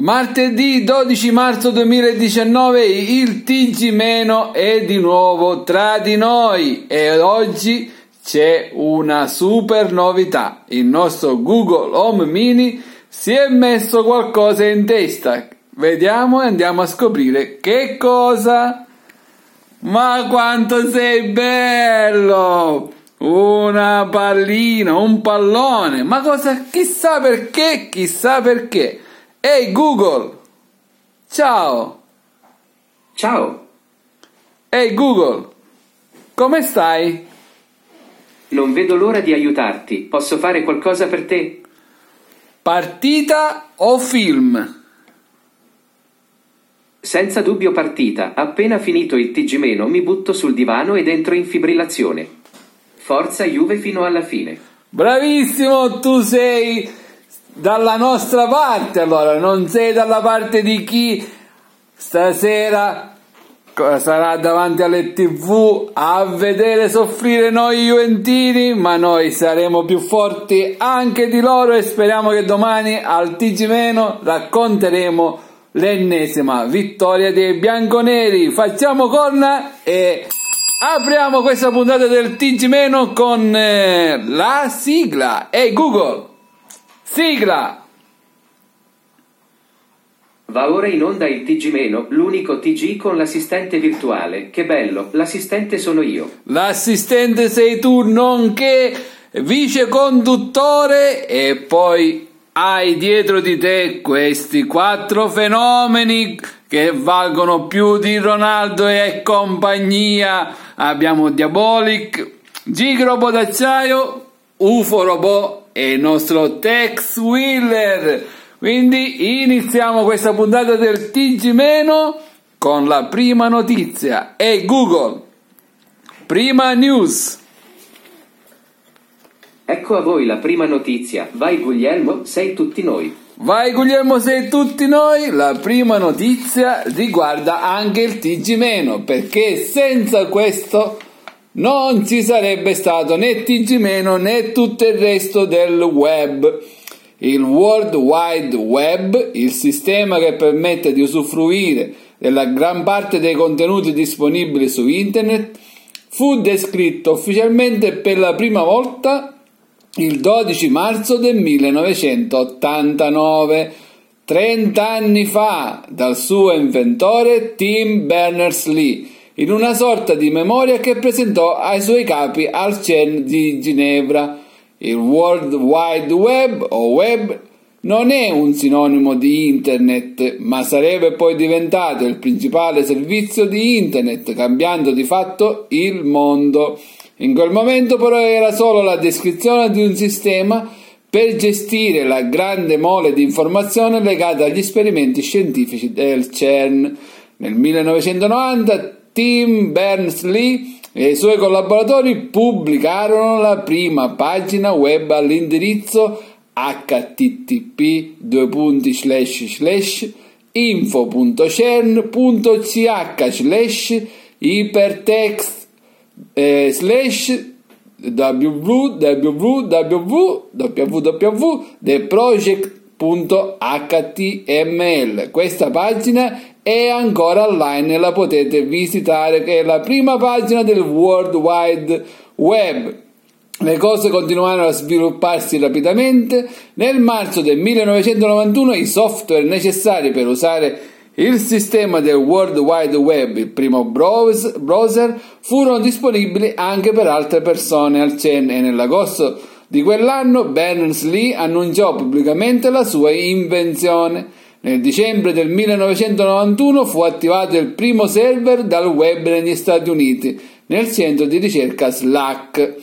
Martedì 12 marzo 2019 il TG- è di nuovo tra di noi e oggi c'è una super novità. Il nostro Google Home Mini si è messo qualcosa in testa. Vediamo e andiamo a scoprire che cosa. Ma quanto sei bello! Una pallina, un pallone. Ma cosa? Chissà perché, chissà perché. Ehi Google! Ciao! Ciao! Ehi Google! Come stai? Non vedo l'ora di aiutarti. Posso fare qualcosa per te? Partita o film? Senza dubbio partita. Appena finito il TG- mi butto sul divano ed entro in fibrillazione. Forza Juve fino alla fine. Bravissimo, tu sei dalla nostra parte allora, non sei dalla parte di chi stasera sarà davanti alle tv a vedere soffrire noi Juventini, ma noi saremo più forti anche di loro e speriamo che domani al TG- racconteremo l'ennesima vittoria dei bianconeri. Facciamo corna e apriamo questa puntata del TG- con eh, la sigla. Ehi hey Google, sigla! Va ora in onda il TG-, l'unico TG con l'assistente virtuale. Che bello, l'assistente sono io. L'assistente sei tu, nonché vice conduttore e poi hai dietro di te questi quattro fenomeni che valgono più di Ronaldo e compagnia. Abbiamo Diabolic, Gig Robot d'acciaio, UFO Robot e il nostro Tex Wheeler. Quindi iniziamo questa puntata del TG- con la prima notizia. E Google, prima news. Ecco a voi la prima notizia. Vai Guglielmo, sei tutti noi. Vai Guglielmo, sei tutti noi. La prima notizia riguarda anche il TG- perché senza questo non ci sarebbe stato né TG- né tutto il resto del web. Il World Wide Web, il sistema che permette di usufruire della gran parte dei contenuti disponibili su Internet, fu descritto ufficialmente per la prima volta il 12 marzo del 1989, 30 anni fa, dal suo inventore Tim Berners-Lee, in una sorta di memoria che presentò ai suoi capi al CERN di Ginevra il World Wide Web o Web non è un sinonimo di Internet, ma sarebbe poi diventato il principale servizio di Internet, cambiando di fatto il mondo. In quel momento però era solo la descrizione di un sistema per gestire la grande mole di informazioni legata agli esperimenti scientifici del CERN. Nel 1990 Tim Berners-Lee e i suoi collaboratori pubblicarono la prima pagina web all'indirizzo http info.cern.ch hypertext eh, slash www.theproject.html questa pagina è ancora online e la potete visitare che è la prima pagina del World Wide Web. Le cose continuarono a svilupparsi rapidamente. Nel marzo del 1991 i software necessari per usare il sistema del World Wide Web, il primo browser, furono disponibili anche per altre persone al CEN e nell'agosto di quell'anno Berners-Lee annunciò pubblicamente la sua invenzione. Nel dicembre del 1991 fu attivato il primo server dal web negli Stati Uniti, nel centro di ricerca Slack.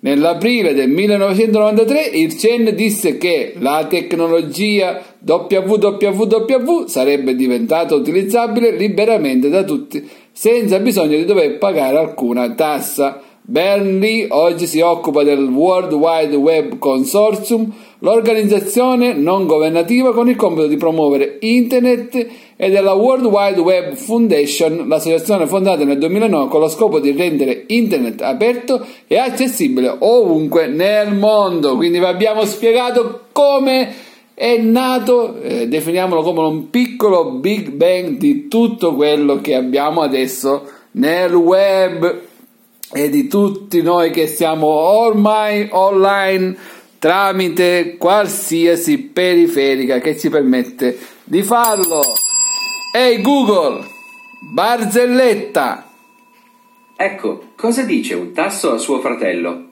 Nell'aprile del 1993 il CEN disse che la tecnologia www sarebbe diventata utilizzabile liberamente da tutti senza bisogno di dover pagare alcuna tassa. Bernley oggi si occupa del World Wide Web Consortium, l'organizzazione non governativa con il compito di promuovere Internet e della World Wide Web Foundation, l'associazione fondata nel 2009 con lo scopo di rendere Internet aperto e accessibile ovunque nel mondo. Quindi vi abbiamo spiegato come è nato, eh, definiamolo come un piccolo Big Bang di tutto quello che abbiamo adesso nel web e di tutti noi che siamo ormai online tramite qualsiasi periferica che ci permette di farlo. Ehi hey Google, barzelletta! Ecco, cosa dice un tasso a suo fratello?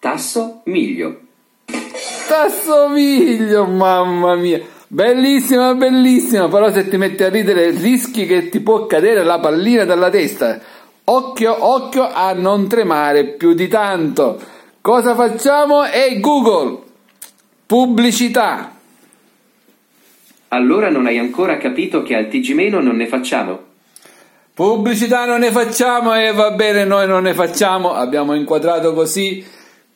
Tasso miglio. Tassomiglio, mamma mia. Bellissima, bellissima, però se ti metti a ridere rischi che ti può cadere la pallina dalla testa. Occhio, occhio a non tremare più di tanto. Cosa facciamo? Ehi Google, pubblicità. Allora non hai ancora capito che al TG- non ne facciamo? Pubblicità non ne facciamo e va bene, noi non ne facciamo. Abbiamo inquadrato così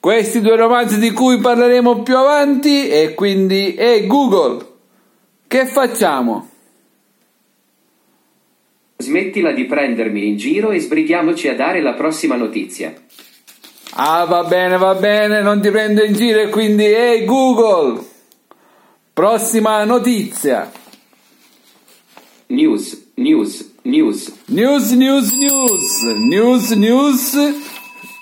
questi due romanzi di cui parleremo più avanti e quindi e hey Google che facciamo? Smettila di prendermi in giro e sbrighiamoci a dare la prossima notizia. Ah va bene va bene non ti prendo in giro e quindi e hey Google prossima notizia News, news, news. News, news, news. News, news.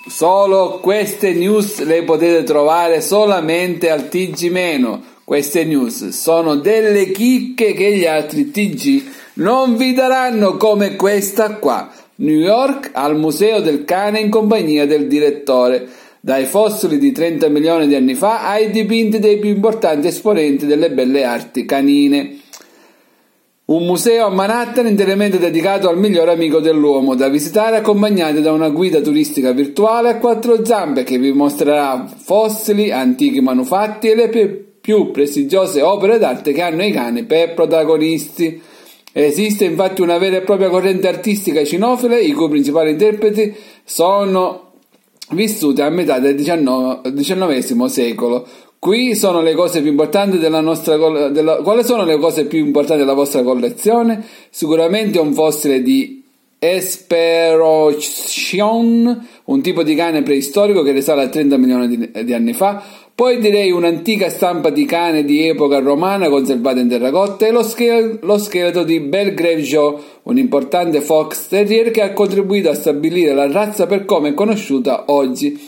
Solo queste news le potete trovare solamente al TG-. Queste news sono delle chicche che gli altri TG non vi daranno come questa qua. New York al Museo del Cane in compagnia del direttore. Dai fossili di 30 milioni di anni fa ai dipinti dei più importanti esponenti delle belle arti canine. Un museo a Manhattan interamente dedicato al migliore amico dell'uomo, da visitare accompagnati da una guida turistica virtuale a quattro zampe che vi mostrerà fossili, antichi manufatti e le più prestigiose opere d'arte che hanno i cani per protagonisti. Esiste infatti una vera e propria corrente artistica cinofile, i cui principali interpreti sono vissuti a metà del XIX secolo, Qui sono le cose più importanti della nostra della, quali sono le cose più importanti della vostra collezione? Sicuramente un fossile di Esperotion, un tipo di cane preistorico che risale a 30 milioni di, di anni fa. Poi direi un'antica stampa di cane di epoca romana conservata in terracotta e lo, schel- lo scheletro di Belgrave Joe, un importante fox terrier che ha contribuito a stabilire la razza per come è conosciuta oggi.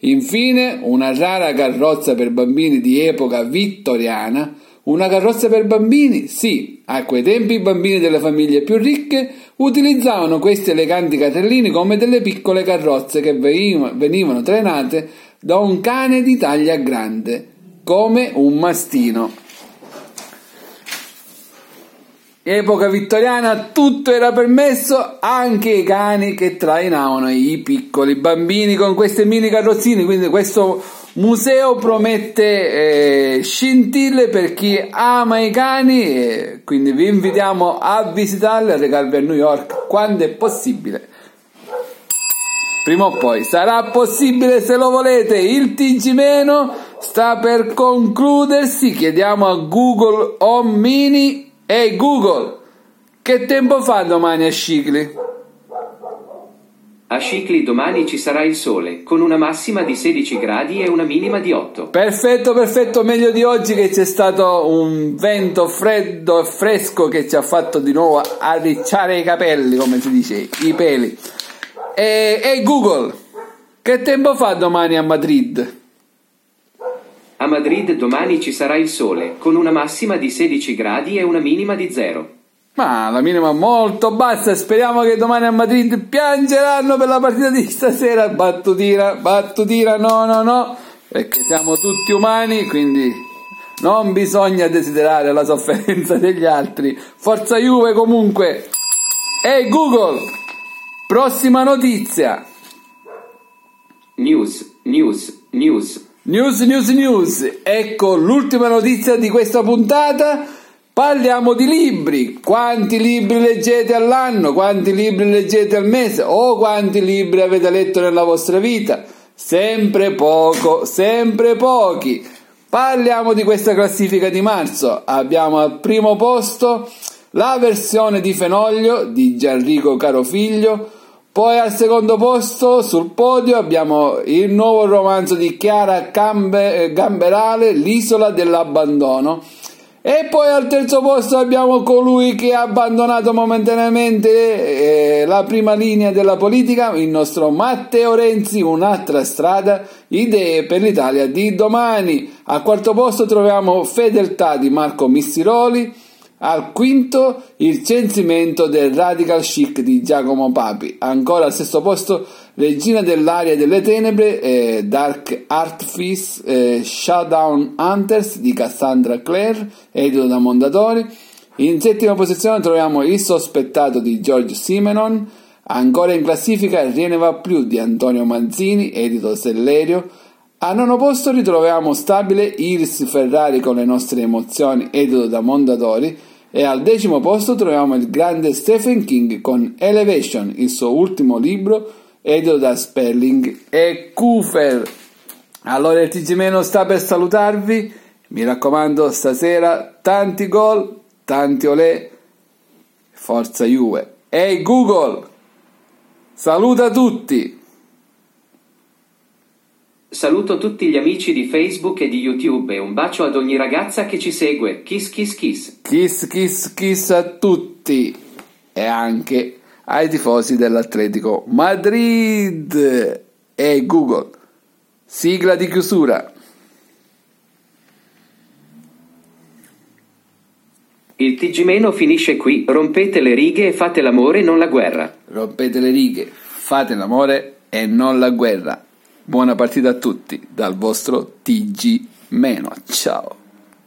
Infine, una rara carrozza per bambini di epoca vittoriana. Una carrozza per bambini? Sì, a quei tempi i bambini delle famiglie più ricche utilizzavano questi eleganti carrellini come delle piccole carrozze che venivano trainate da un cane di taglia grande, come un mastino epoca vittoriana tutto era permesso, anche i cani che trainavano i piccoli bambini con queste mini carrozzine, quindi questo museo promette eh, scintille per chi ama i cani quindi vi invitiamo a visitarli e a recarvi a New York quando è possibile. Prima o poi sarà possibile se lo volete, il TG- sta per concludersi, chiediamo a Google Home Mini Ehi hey Google, che tempo fa domani a Scicli? A Scicli domani ci sarà il sole, con una massima di 16 gradi e una minima di 8. Perfetto, perfetto, meglio di oggi che c'è stato un vento freddo e fresco che ci ha fatto di nuovo arricciare i capelli, come si dice, i peli. E hey Google, che tempo fa domani a Madrid? A Madrid domani ci sarà il sole, con una massima di 16 gradi e una minima di 0. Ma la minima molto bassa, speriamo che domani a Madrid piangeranno per la partita di stasera. Battutina, battutina, no, no, no, perché siamo tutti umani, quindi non bisogna desiderare la sofferenza degli altri. Forza Juve comunque. Ehi hey Google, prossima notizia. News, news, news. News, news, news. Ecco l'ultima notizia di questa puntata. Parliamo di libri. Quanti libri leggete all'anno? Quanti libri leggete al mese? O quanti libri avete letto nella vostra vita? Sempre poco, sempre pochi. Parliamo di questa classifica di marzo. Abbiamo al primo posto la versione di Fenoglio di Gianrico Carofiglio Poi al secondo posto sul podio abbiamo il nuovo romanzo di Chiara Cambe- Gamberale, L'isola dell'abbandono. E poi al terzo posto abbiamo colui che ha abbandonato momentaneamente eh, la prima linea della politica, il nostro Matteo Renzi, un'altra strada, idee per l'Italia di domani. Al quarto posto troviamo Fedeltà di Marco Missiroli. Al quinto il censimento del radical chic di Giacomo Papi. Ancora al sesto posto Regina dell'aria delle tenebre, eh, Dark Artifice, eh, Shutdown Hunters di Cassandra Clare, edito da Mondadori. In settima posizione troviamo Il sospettato di George Simenon. Ancora in classifica Il Riene va più di Antonio Manzini, edito Sellerio. Al nono posto ritroviamo stabile Iris Ferrari con le nostre emozioni, edito da Mondadori. E al decimo posto troviamo il grande Stephen King con Elevation, il suo ultimo libro, edito da Spelling e Kufer. Allora il TG sta per salutarvi. Mi raccomando, stasera tanti gol, tanti olè. Forza Juve. Ehi hey Google, saluta tutti. Saluto tutti gli amici di Facebook e di YouTube e un bacio ad ogni ragazza che ci segue. Kiss kiss kiss. Kiss kiss kiss a tutti e anche ai tifosi dell'Atletico Madrid e Google. Sigla di chiusura. Il TG finisce qui. Rompete le righe e fate l'amore, non la guerra. Rompete le righe, fate l'amore e non la guerra. Buona partita a tutti dal vostro TG Meno. Ciao.